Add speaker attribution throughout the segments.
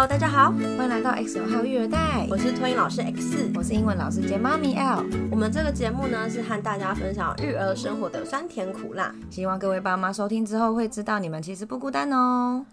Speaker 1: Hello，大家好，
Speaker 2: 欢迎来到 X 九号育儿袋，
Speaker 1: 我是托婴老师 X，
Speaker 2: 我是英文老师兼妈咪 L。
Speaker 1: 我们这个节目呢是和大家分享育儿生活的酸甜苦辣，
Speaker 2: 希望各位爸妈收听之后会知道你们其实不孤单哦。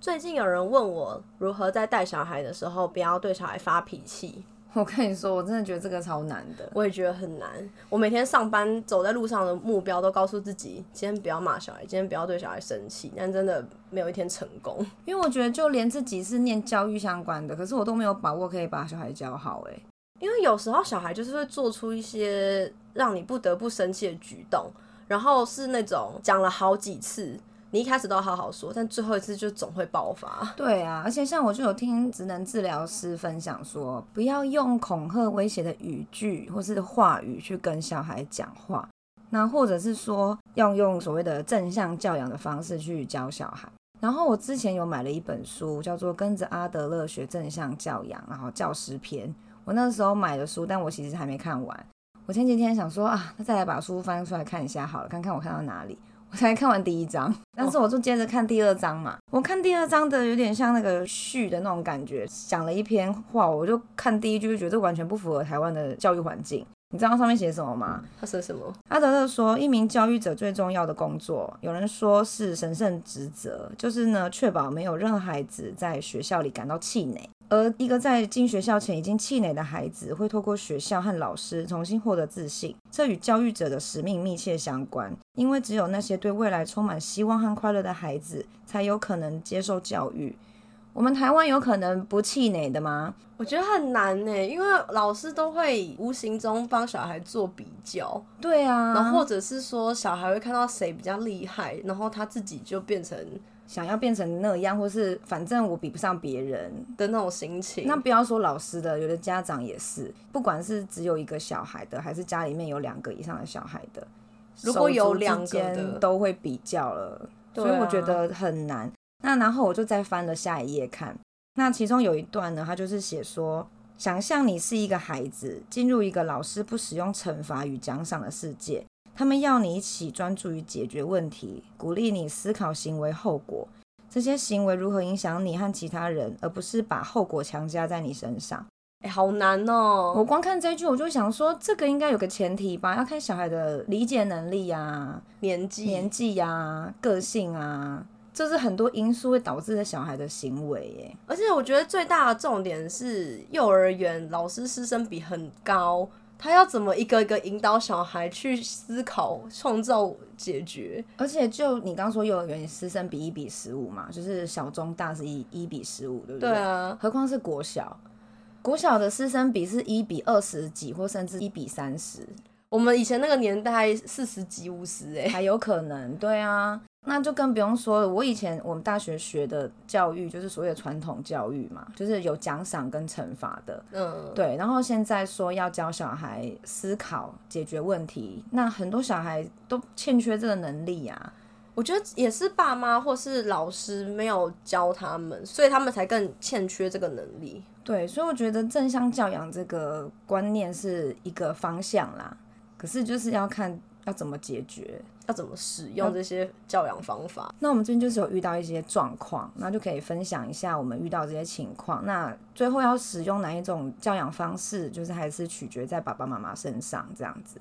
Speaker 1: 最近有人问我如何在带小孩的时候不要对小孩发脾气。
Speaker 2: 我跟你说，我真的觉得这个超难的。
Speaker 1: 我也觉得很难。我每天上班走在路上的目标都告诉自己，今天不要骂小孩，今天不要对小孩生气。但真的没有一天成功，
Speaker 2: 因为我觉得就连自己是念教育相关的，可是我都没有把握可以把小孩教好。哎，
Speaker 1: 因为有时候小孩就是会做出一些让你不得不生气的举动，然后是那种讲了好几次。你一开始都好好说，但最后一次就总会爆发。
Speaker 2: 对啊，而且像我就有听职能治疗师分享说，不要用恐吓、威胁的语句或是话语去跟小孩讲话，那或者是说要用所谓的正向教养的方式去教小孩。然后我之前有买了一本书，叫做《跟着阿德勒学正向教养》，然后教师篇。我那时候买的书，但我其实还没看完。我前几天想说啊，那再来把书翻出来看一下好了，看看我看到哪里。我才看完第一章，但是我就接着看第二章嘛。我看第二章的有点像那个序的那种感觉，讲了一篇话，我就看第一句就觉得完全不符合台湾的教育环境。你知道上面写什么吗？
Speaker 1: 他说什么？
Speaker 2: 阿德勒说，一名教育者最重要的工作，有人说是神圣职责，就是呢，确保没有任何孩子在学校里感到气馁。而一个在进学校前已经气馁的孩子，会透过学校和老师重新获得自信。这与教育者的使命密切相关，因为只有那些对未来充满希望和快乐的孩子，才有可能接受教育。我们台湾有可能不气馁的吗？
Speaker 1: 我觉得很难呢，因为老师都会无形中帮小孩做比较。
Speaker 2: 对啊，
Speaker 1: 然后或者是说小孩会看到谁比较厉害，然后他自己就变成。
Speaker 2: 想要变成那样，或是反正我比不上别人
Speaker 1: 的那种心情。
Speaker 2: 那不要说老师的，有的家长也是，不管是只有一个小孩的，还是家里面有两个以上的小孩的，
Speaker 1: 如果有两个
Speaker 2: 都会比较了，所以我觉得很难。那然后我就再翻了下一页看，那其中有一段呢，他就是写说，想象你是一个孩子，进入一个老师不使用惩罚与奖赏的世界。他们要你一起专注于解决问题，鼓励你思考行为后果，这些行为如何影响你和其他人，而不是把后果强加在你身上。
Speaker 1: 哎，好难哦！
Speaker 2: 我光看这句，我就想说，这个应该有个前提吧，要看小孩的理解能力呀、
Speaker 1: 年纪、
Speaker 2: 年纪呀、个性啊，这是很多因素会导致的小孩的行为。耶。
Speaker 1: 而且我觉得最大的重点是，幼儿园老师师生比很高。他要怎么一个一个引导小孩去思考、创造、解决？
Speaker 2: 而且就你刚说幼儿园师生比一比十五嘛，就是小中大是一一比十五，对不对？
Speaker 1: 对啊。
Speaker 2: 何况是国小，国小的师生比是一比二十几，或甚至一比三十。
Speaker 1: 我们以前那个年代四十几、五十，哎，
Speaker 2: 还有可能。对啊。那就更不用说了。我以前我们大学学的教育就是所谓的传统教育嘛，就是有奖赏跟惩罚的。嗯，对。然后现在说要教小孩思考、解决问题，那很多小孩都欠缺这个能力啊。
Speaker 1: 我觉得也是爸妈或是老师没有教他们，所以他们才更欠缺这个能力。
Speaker 2: 对，所以我觉得正向教养这个观念是一个方向啦。可是就是要看。要怎么解决？
Speaker 1: 要怎么使用这些教养方法？
Speaker 2: 那我们最近就是有遇到一些状况，那就可以分享一下我们遇到这些情况。那最后要使用哪一种教养方式，就是还是取决在爸爸妈妈身上这样子。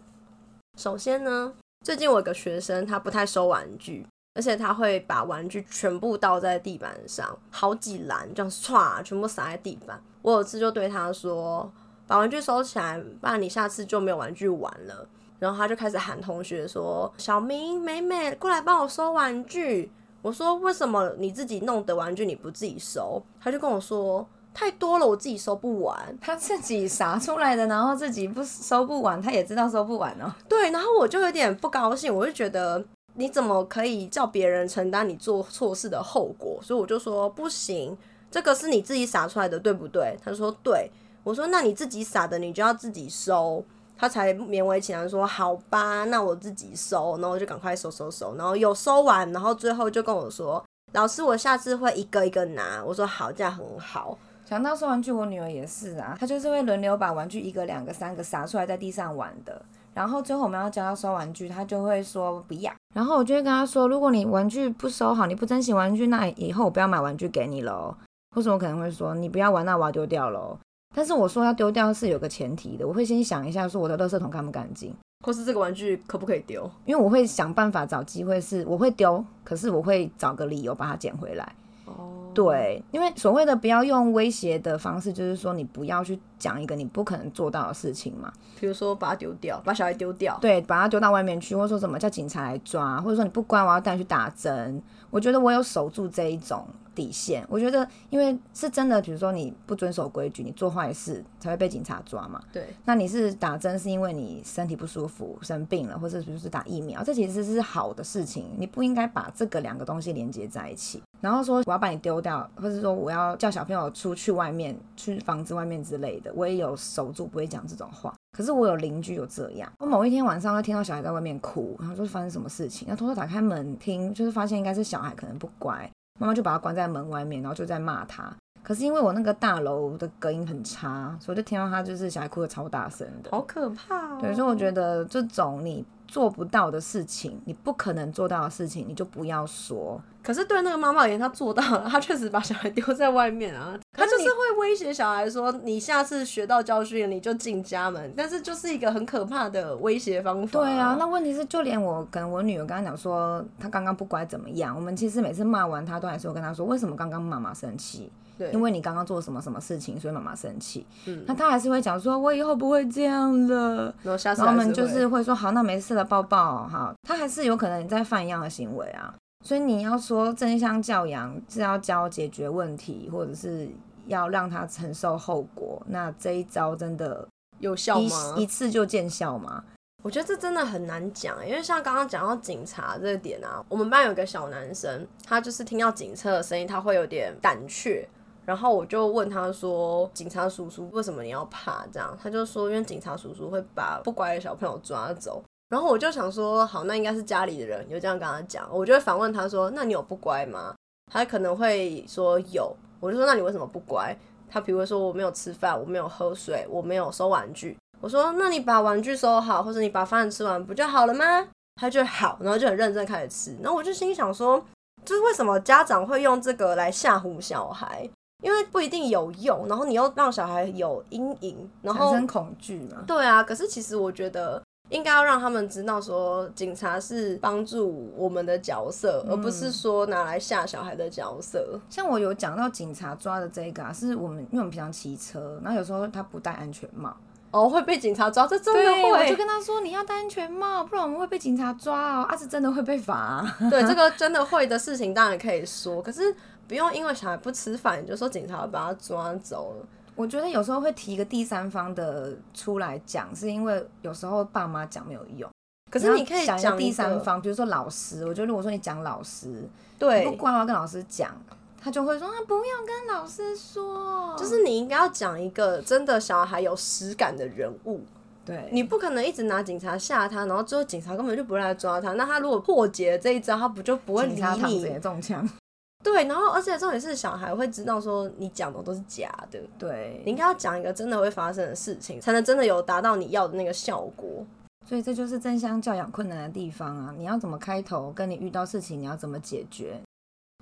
Speaker 1: 首先呢，最近我有个学生，他不太收玩具，而且他会把玩具全部倒在地板上，好几篮这样唰，全部撒在地板。我有次就对他说：“把玩具收起来，不然你下次就没有玩具玩了。”然后他就开始喊同学说：“小明、美美，过来帮我收玩具。”我说：“为什么你自己弄的玩具你不自己收？”他就跟我说：“太多了，我自己收不完。”
Speaker 2: 他自己撒出来的，然后自己不收不完，他也知道收不完哦。
Speaker 1: 对，然后我就有点不高兴，我就觉得你怎么可以叫别人承担你做错事的后果？所以我就说：“不行，这个是你自己撒出来的，对不对？”他说：“对。”我说：“那你自己撒的，你就要自己收。”他才勉为其难说好吧，那我自己收，然后我就赶快收收收，然后有收完，然后最后就跟我说，老师，我下次会一个一个拿。我说好，这样很好。
Speaker 2: 想到收玩具，我女儿也是啊，她就是会轮流把玩具一个、两个、三个撒出来在地上玩的。然后最后我们要教她收玩具，她就会说不要。然后我就会跟她说，如果你玩具不收好，你不珍惜玩具，那以后我不要买玩具给你喽。或者我可能会说你不要玩，那我要丢掉喽。但是我说要丢掉是有个前提的，我会先想一下说我的垃圾桶干不干净，
Speaker 1: 或是这个玩具可不可以丢？
Speaker 2: 因为我会想办法找机会，是我会丢，可是我会找个理由把它捡回来。
Speaker 1: 哦，
Speaker 2: 对，因为所谓的不要用威胁的方式，就是说你不要去讲一个你不可能做到的事情嘛。
Speaker 1: 比如说把它丢掉，把小孩丢掉。
Speaker 2: 对，把它丢到外面去，或者说什么叫警察来抓，或者说你不乖，我要带你去打针。我觉得我有守住这一种底线。我觉得，因为是真的，比如说你不遵守规矩，你做坏事才会被警察抓嘛。
Speaker 1: 对，
Speaker 2: 那你是打针是因为你身体不舒服、生病了，或者比如是打疫苗，这其实是好的事情。你不应该把这个两个东西连接在一起，然后说我要把你丢掉，或者说我要叫小朋友出去外面、去房子外面之类的，我也有守住，不会讲这种话。可是我有邻居有这样，我某一天晚上会听到小孩在外面哭，然后说发生什么事情，然后偷偷打开门听，就是发现应该是小孩可能不乖，妈妈就把他关在门外面，然后就在骂他。可是因为我那个大楼的隔音很差，所以就听到他就是小孩哭的超大声的，
Speaker 1: 好可怕。
Speaker 2: 对，所以我觉得这种你做不到的事情，你不可能做到的事情，你就不要说。
Speaker 1: 可是对那个妈妈而言，她做到了，她确实把小孩丢在外面啊。她就是会威胁小孩说：“你下次学到教训，你就进家门。”但是就是一个很可怕的威胁方法。
Speaker 2: 对啊，那问题是，就连我跟我女儿刚刚讲说，她刚刚不乖怎么样？我们其实每次骂完她，都还是会跟她说：“为什么刚刚妈妈生气？”
Speaker 1: 对，
Speaker 2: 因为你刚刚做什么什么事情，所以妈妈生气。嗯，那她还是会讲说：“我以后不会这样了。”
Speaker 1: 然后下次
Speaker 2: 我们就是会说：“好，那没事了，抱抱。”好，她还是有可能在犯一样的行为啊。所以你要说正向教养是要教解决问题，或者是要让他承受后果，那这一招真的
Speaker 1: 有效吗？
Speaker 2: 一次就见效吗？
Speaker 1: 我觉得这真的很难讲，因为像刚刚讲到警察这点啊，我们班有个小男生，他就是听到警车的声音，他会有点胆怯，然后我就问他说：“警察叔叔，为什么你要怕？”这样他就说：“因为警察叔叔会把不乖的小朋友抓走。”然后我就想说，好，那应该是家里的人有这样跟他讲。我就会反问他说：“那你有不乖吗？”他可能会说有。我就说：“那你为什么不乖？”他比如说我没有吃饭，我没有喝水，我没有收玩具。我说：“那你把玩具收好，或者你把饭吃完不就好了吗？”他就好，然后就很认真开始吃。然后我就心想说，就是为什么家长会用这个来吓唬小孩？因为不一定有用，然后你又让小孩有阴影，然后
Speaker 2: 产生恐惧嘛？
Speaker 1: 对啊。可是其实我觉得。应该要让他们知道，说警察是帮助我们的角色，而不是说拿来吓小孩的角色。
Speaker 2: 像我有讲到警察抓的这个啊，是我们因为我们平常骑车，然后有时候他不戴安全帽，
Speaker 1: 哦，会被警察抓，这真的会。
Speaker 2: 我就跟他说你要戴安全帽，不然我们会被警察抓哦，啊，是真的会被罚。
Speaker 1: 对，这个真的会的事情当然可以说，可是不用因为小孩不吃饭，你就说警察把他抓走了。
Speaker 2: 我觉得有时候会提一个第三方的出来讲，是因为有时候爸妈讲没有用。
Speaker 1: 可是你可以
Speaker 2: 讲第三方，比如说老师。我觉得如果说你讲老师，
Speaker 1: 对，
Speaker 2: 不乖，乖跟老师讲，他就会说啊，不要跟老师说。
Speaker 1: 就是你应该要讲一个真的小孩有实感的人物。
Speaker 2: 对，
Speaker 1: 你不可能一直拿警察吓他，然后最后警察根本就不会来抓他。那他如果破解了这一招，他不就不会理你？
Speaker 2: 中枪。
Speaker 1: 对，然后而且重点是小孩会知道说你讲的都是假的，
Speaker 2: 对
Speaker 1: 你应该要讲一个真的会发生的事情，才能真的有达到你要的那个效果。
Speaker 2: 所以这就是正向教养困难的地方啊！你要怎么开头？跟你遇到事情你要怎么解决？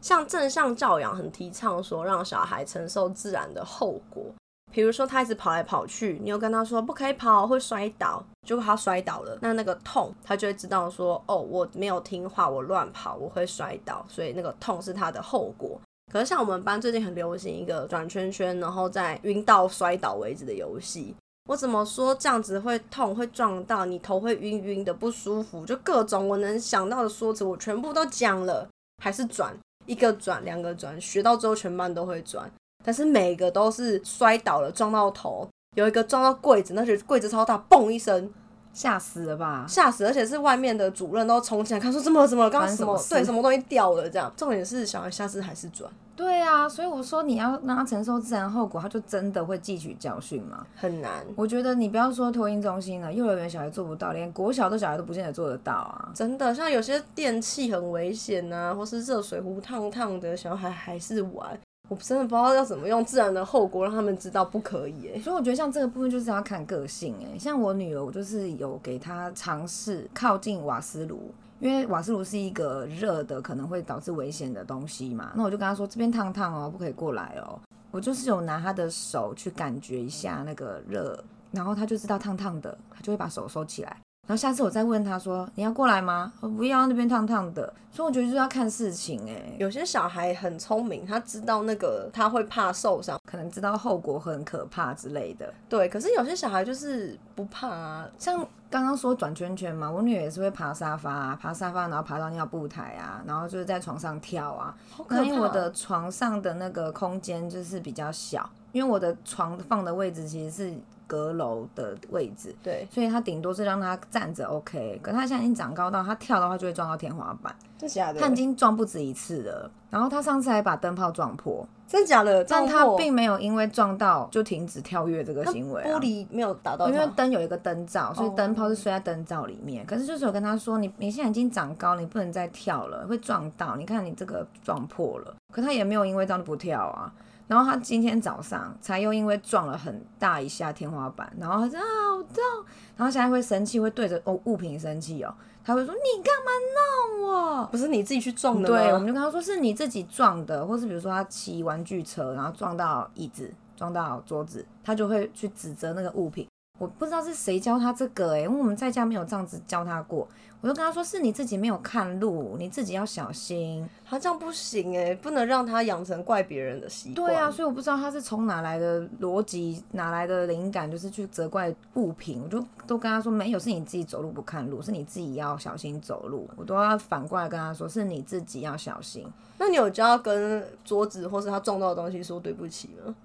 Speaker 1: 像正向教养很提倡说让小孩承受自然的后果。比如说他一直跑来跑去，你又跟他说不可以跑，会摔倒，结果他摔倒了，那那个痛他就会知道说，哦，我没有听话，我乱跑，我会摔倒，所以那个痛是他的后果。可是像我们班最近很流行一个转圈圈，然后在晕到摔倒为止的游戏，我怎么说这样子会痛，会撞到你头会晕晕的不舒服，就各种我能想到的说辞我全部都讲了，还是转一个转两个转，学到之后全班都会转。但是每个都是摔倒了，撞到头，有一个撞到柜子，那是柜子超大，嘣一声，
Speaker 2: 吓死了吧？
Speaker 1: 吓死！而且是外面的主任都冲进来看，说怎么了？怎么了？刚刚什么？对，什么东西掉了？这样。重点是小孩下次还是转。
Speaker 2: 对啊，所以我说你要让他承受自然后果，他就真的会汲取教训吗？
Speaker 1: 很难。
Speaker 2: 我觉得你不要说托婴中心了，幼儿园小孩做不到，连国小的小孩都不见得做得到啊！
Speaker 1: 真的，像有些电器很危险啊，或是热水壶烫烫的，小孩还是玩。我真的不知道要怎么用自然的后果让他们知道不可以哎。
Speaker 2: 所以我觉得像这个部分就是要看个性哎，像我女儿，我就是有给她尝试靠近瓦斯炉，因为瓦斯炉是一个热的，可能会导致危险的东西嘛。那我就跟她说这边烫烫哦，不可以过来哦。我就是有拿她的手去感觉一下那个热，然后她就知道烫烫的，她就会把手收起来。然后下次我再问他说：“你要过来吗？”我不要，那边烫烫的。所以我觉得就是要看事情哎。
Speaker 1: 有些小孩很聪明，他知道那个他会怕受伤，
Speaker 2: 可能知道后果很可怕之类的。
Speaker 1: 对，可是有些小孩就是不怕啊。
Speaker 2: 像刚刚说转圈圈嘛，我女儿也是会爬沙发，啊，爬沙发，然后爬到尿布台啊，然后就是在床上跳啊。可因为我的床上的那个空间就是比较小，因为我的床放的位置其实是。阁楼的位置，
Speaker 1: 对，
Speaker 2: 所以他顶多是让他站着，OK。可他现在已经长高到，他跳的话就会撞到天花板，
Speaker 1: 真假的？
Speaker 2: 他已经撞不止一次了。然后他上次还把灯泡撞破，
Speaker 1: 真假的？
Speaker 2: 但他并没有因为撞到就停止跳跃这个行为，
Speaker 1: 玻璃没有打到，
Speaker 2: 因为灯有一个灯罩，所以灯泡是睡在灯罩里面。可是就是有跟他说，你你现在已经长高，你不能再跳了，会撞到。你看你这个撞破了，可他也没有因为这样就不跳啊。然后他今天早上才又因为撞了很大一下天花板，然后他说啊好痛，然后现在会生气，会对着哦物品生气哦，他会说你干嘛弄我？
Speaker 1: 不是你自己去撞的
Speaker 2: 对，我们就跟他说是你自己撞的，或是比如说他骑玩具车然后撞到椅子，撞到桌子，他就会去指责那个物品。我不知道是谁教他这个哎，因为我们在家没有这样子教他过。我就跟他说：“是你自己没有看路，你自己要小心。”
Speaker 1: 他这样不行哎，不能让他养成怪别人的习惯。
Speaker 2: 对啊，所以我不知道他是从哪来的逻辑，哪来的灵感，就是去责怪物品。我就都跟他说：“没有，是你自己走路不看路，是你自己要小心走路。”我都要反过来跟他说：“是你自己要小心。”
Speaker 1: 那你有教跟桌子或是他撞到的东西说对不起吗？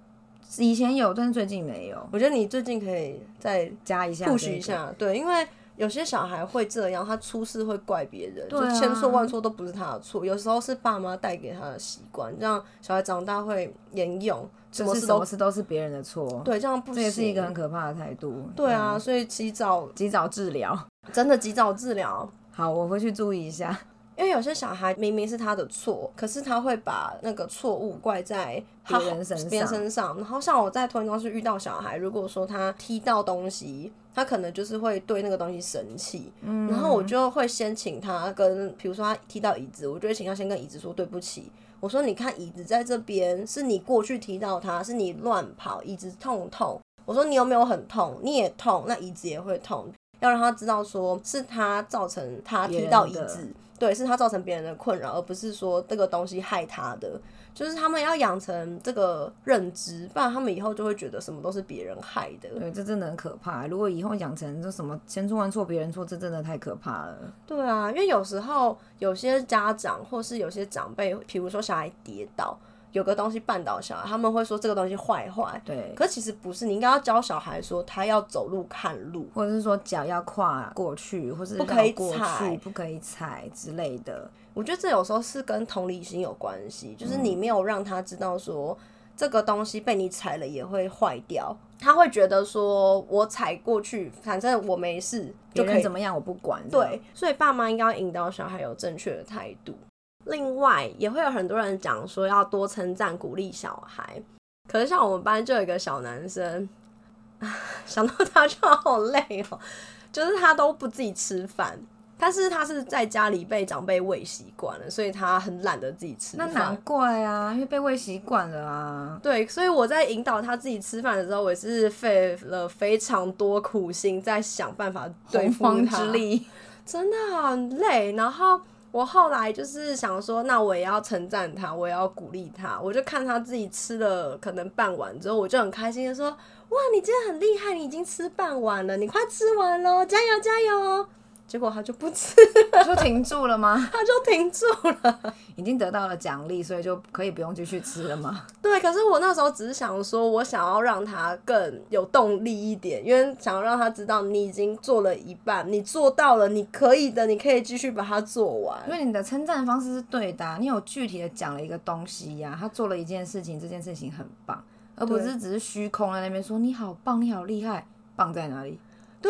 Speaker 2: 以前有，但是最近没有。
Speaker 1: 我觉得你最近可以再
Speaker 2: 加一下，
Speaker 1: 复习一下。对，因为。有些小孩会这样，他出事会怪别人，就千错万错都不是他的错。有时候是爸妈带给他的习惯，这样小孩长大会沿用，
Speaker 2: 什么事都是别人的错。
Speaker 1: 对，这样不
Speaker 2: 这也是一个很可怕的态度。
Speaker 1: 对啊，所以及早
Speaker 2: 及早治疗，
Speaker 1: 真的及早治疗。
Speaker 2: 好，我回去注意一下。
Speaker 1: 因为有些小孩明明是他的错，可是他会把那个错误怪在
Speaker 2: 别人身
Speaker 1: 上。身上。然后像我在托运中心遇到小孩，如果说他踢到东西，他可能就是会对那个东西生气。嗯。然后我就会先请他跟，比如说他踢到椅子，我就会请他先跟椅子说对不起。我说你看椅子在这边，是你过去踢到它，是你乱跑，椅子痛痛。我说你有没有很痛？你也痛，那椅子也会痛。要让他知道说是他造成他踢到椅子。对，是他造成别人的困扰，而不是说这个东西害他的。就是他们要养成这个认知，不然他们以后就会觉得什么都是别人害的。
Speaker 2: 对，这真的很可怕。如果以后养成这什么千错万错别人错，这真的太可怕了。
Speaker 1: 对啊，因为有时候有些家长或是有些长辈，比如说小孩跌倒。有个东西绊倒小孩，他们会说这个东西坏坏。
Speaker 2: 对，
Speaker 1: 可其实不是，你应该要教小孩说他要走路看路，
Speaker 2: 或者是说脚要跨过去，或是
Speaker 1: 不可以
Speaker 2: 踩，不可以踩之类的。
Speaker 1: 我觉得这有时候是跟同理心有关系，就是你没有让他知道说这个东西被你踩了也会坏掉，他会觉得说我踩过去，反正我没事，就可以
Speaker 2: 怎么样我不管。
Speaker 1: 对，所以爸妈应该要引导小孩有正确的态度。另外，也会有很多人讲说要多称赞、鼓励小孩。可是像我们班就有一个小男生，想到他就好累哦，就是他都不自己吃饭，但是他是在家里被长辈喂习惯了，所以他很懒得自己吃。
Speaker 2: 那难怪啊，因为被喂习惯了啊。
Speaker 1: 对，所以我在引导他自己吃饭的时候，我也是费了非常多苦心，在想办法对付他，真的很累。然后。我后来就是想说，那我也要称赞他，我也要鼓励他。我就看他自己吃了可能半碗之后，我就很开心的说：“哇，你今天很厉害，你已经吃半碗了，你快吃完喽，加油加油！”结果他就不吃，
Speaker 2: 就停住了吗？
Speaker 1: 他就停住了，
Speaker 2: 已经得到了奖励，所以就可以不用继续吃了吗？
Speaker 1: 对，可是我那时候只是想说，我想要让他更有动力一点，因为想要让他知道你已经做了一半，你做到了，你可以的，你可以继续把它做完。
Speaker 2: 因为你的称赞方式是对的，你有具体的讲了一个东西呀，他做了一件事情，这件事情很棒，而不是只是虚空在那边说你好棒，你好厉害，棒在哪里？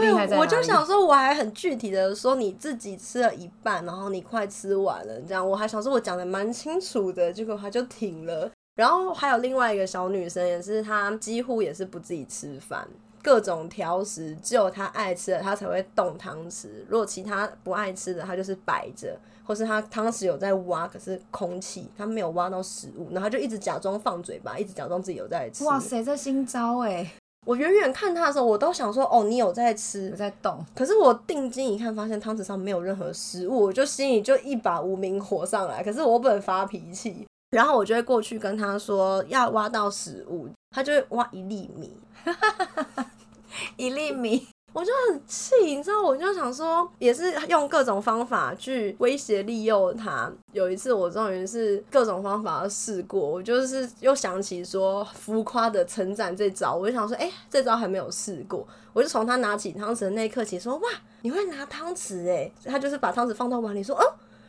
Speaker 1: 对，我就想说，我还很具体的说你自己吃了一半，然后你快吃完了，这样我还想说我讲的蛮清楚的，结果他就停了。然后还有另外一个小女生，也是她几乎也是不自己吃饭，各种挑食，只有她爱吃的她才会动汤匙，如果其他不爱吃的，她就是摆着，或是她汤匙有在挖，可是空气，她没有挖到食物，然后就一直假装放嘴巴，一直假装自己有在吃。
Speaker 2: 哇塞，这新招哎！
Speaker 1: 我远远看他的时候，我都想说，哦，你有在吃，
Speaker 2: 有在动。
Speaker 1: 可是我定睛一看，发现汤匙上没有任何食物，我就心里就一把无名火上来。可是我不能发脾气。然后我就会过去跟他说要挖到食物，他就会挖一粒米，
Speaker 2: 一粒米，
Speaker 1: 我就很气，你知道，我就想说，也是用各种方法去威胁利诱他。有一次我终于是各种方法都试过，我就是又想起说浮夸的称赞这招，我就想说，哎，这招还没有试过，我就从他拿起汤匙的那一刻起说，哇，你会拿汤匙哎，他就是把汤匙放到碗里说，哦，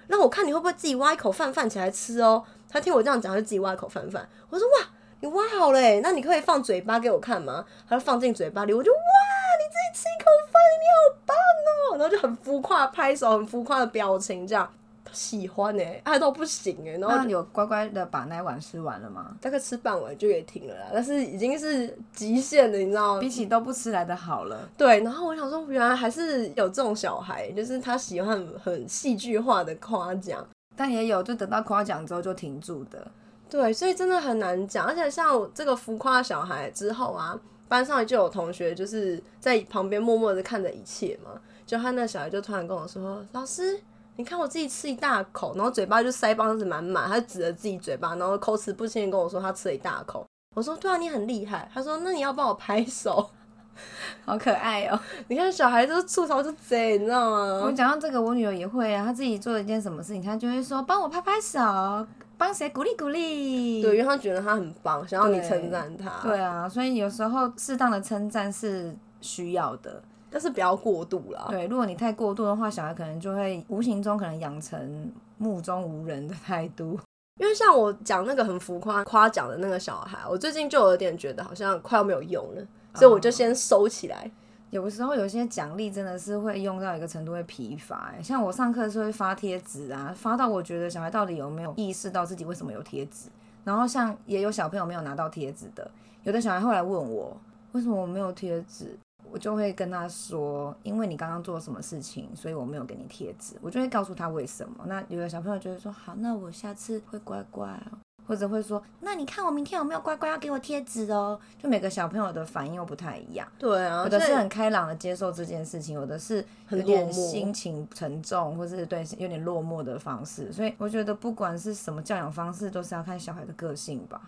Speaker 1: 那我看你会不会自己挖一口饭饭起来吃哦。他听我这样讲，就自己挖一口饭饭。我说哇，你挖好嘞，那你可以放嘴巴给我看吗？他就放进嘴巴里，我就哇，你自己吃一口饭，你好棒哦！然后就很浮夸拍手，很浮夸的表情，这样喜欢哎，爱到不行哎。然后
Speaker 2: 有乖乖的把那碗吃完了吗？
Speaker 1: 大概吃半碗就给停了啦，但是已经是极限了，你知道吗？
Speaker 2: 比起都不吃来的好了。
Speaker 1: 对，然后我想说，原来还是有这种小孩，就是他喜欢很戏剧化的夸奖。
Speaker 2: 但也有，就等到夸奖之后就停住的。
Speaker 1: 对，所以真的很难讲。而且像这个浮夸小孩之后啊，班上就有同学就是在旁边默默的看着一切嘛。就他那小孩就突然跟我说：“老师，你看我自己吃一大口，然后嘴巴就腮帮子满满，他就指着自己嘴巴，然后口齿不清的跟我说他吃了一大口。”我说：“对啊，你很厉害。”他说：“那你要帮我拍手。”
Speaker 2: 好可爱哦！
Speaker 1: 你看小孩都吐槽就贼，你知道吗？
Speaker 2: 我讲到这个，我女儿也会啊。她自己做了一件什么事情，她就会说帮我拍拍手，帮谁鼓励鼓励。
Speaker 1: 对，因为他觉得他很棒，想要你称赞他。
Speaker 2: 对啊，所以有时候适当的称赞是需要的，
Speaker 1: 但是不要过度啦。
Speaker 2: 对，如果你太过度的话，小孩可能就会无形中可能养成目中无人的态度。
Speaker 1: 因为像我讲那个很浮夸夸奖的那个小孩，我最近就有点觉得好像快要没有用了。所以我就先收起来。
Speaker 2: 有时候有些奖励真的是会用到一个程度会疲乏，像我上课的时候会发贴纸啊，发到我觉得小孩到底有没有意识到自己为什么有贴纸。然后像也有小朋友没有拿到贴纸的，有的小孩后来问我为什么我没有贴纸，我就会跟他说，因为你刚刚做了什么事情，所以我没有给你贴纸。我就会告诉他为什么。那有的小朋友就会说好，那我下次会乖乖。或者会说，那你看我明天有没有乖乖要给我贴纸哦？就每个小朋友的反应又不太一样。
Speaker 1: 对啊，
Speaker 2: 有的是很开朗的接受这件事情，有的是有点心情沉重，或是对有点落寞的方式。所以我觉得不管是什么教养方式，都是要看小孩的个性吧。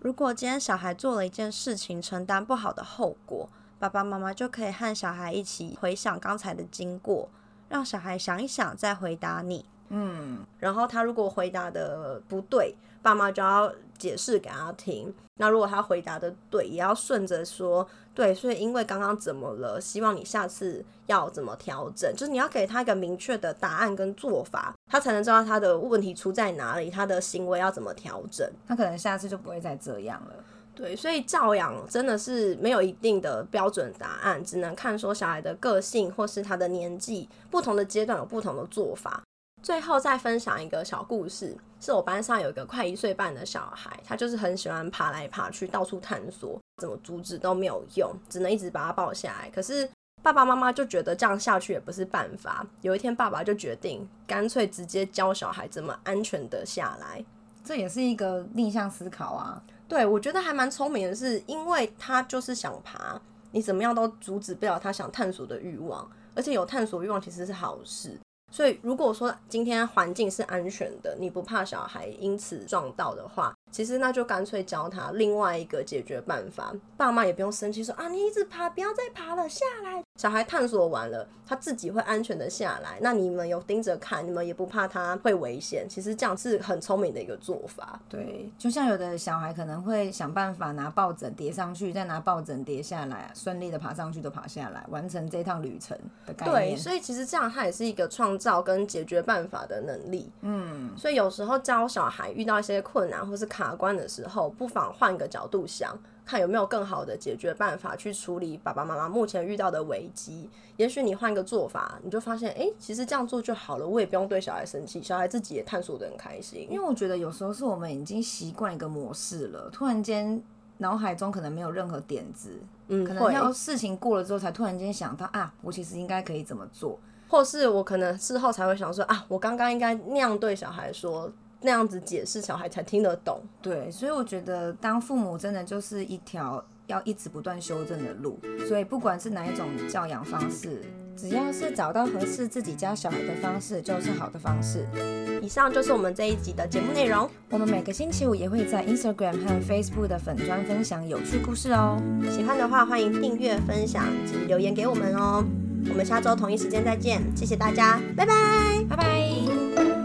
Speaker 3: 如果今天小孩做了一件事情，承担不好的后果，爸爸妈妈就可以和小孩一起回想刚才的经过，让小孩想一想再回答你。
Speaker 1: 嗯，然后他如果回答的不对。爸妈就要解释给他听。那如果他回答的对，也要顺着说对。所以因为刚刚怎么了？希望你下次要怎么调整？就是你要给他一个明确的答案跟做法，他才能知道他的问题出在哪里，他的行为要怎么调整。
Speaker 2: 他可能下次就不会再这样了。
Speaker 1: 对，所以教养真的是没有一定的标准答案，只能看说小孩的个性或是他的年纪，不同的阶段有不同的做法。最后再分享一个小故事，是我班上有一个快一岁半的小孩，他就是很喜欢爬来爬去，到处探索，怎么阻止都没有用，只能一直把他抱下来。可是爸爸妈妈就觉得这样下去也不是办法。有一天，爸爸就决定干脆直接教小孩怎么安全的下来，
Speaker 2: 这也是一个逆向思考啊。
Speaker 1: 对，我觉得还蛮聪明的，是因为他就是想爬，你怎么样都阻止不了他想探索的欲望，而且有探索欲望其实是好事。所以，如果说今天环境是安全的，你不怕小孩因此撞到的话，其实那就干脆教他另外一个解决办法。爸妈也不用生气，说啊，你一直爬，不要再爬了，下来。小孩探索完了，他自己会安全的下来。那你们有盯着看，你们也不怕他会危险。其实这样是很聪明的一个做法。
Speaker 2: 对，就像有的小孩可能会想办法拿抱枕叠上去，再拿抱枕叠下来，顺利的爬上去都爬下来，完成这趟旅程的概
Speaker 1: 念。对，所以其实这样他也是一个创造跟解决办法的能力。嗯，所以有时候教小孩遇到一些困难或是卡关的时候，不妨换个角度想。看有没有更好的解决办法去处理爸爸妈妈目前遇到的危机。也许你换个做法，你就发现，哎、其实这样做就好了，我也不用对小孩生气，小孩自己也探索的很开心。
Speaker 2: 因为我觉得有时候是我们已经习惯一个模式了，突然间脑海中可能没有任何点子，
Speaker 1: 嗯，
Speaker 2: 可能，要事情过了之后才突然间想到啊，我其实应该可以怎么做。
Speaker 1: 或是我可能事后才会想说啊，我刚刚应该那样对小孩说，那样子解释，小孩才听得懂。
Speaker 2: 对，所以我觉得当父母真的就是一条要一直不断修正的路。所以不管是哪一种教养方式，只要是找到合适自己家小孩的方式，就是好的方式。
Speaker 1: 以上就是我们这一集的节目内容。
Speaker 2: 我们每个星期五也会在 Instagram 和 Facebook 的粉砖分享有趣故事哦。
Speaker 1: 喜欢的话，欢迎订阅、分享及留言给我们哦。我们下周同一时间再见，谢谢大家，拜拜。
Speaker 2: 拜拜。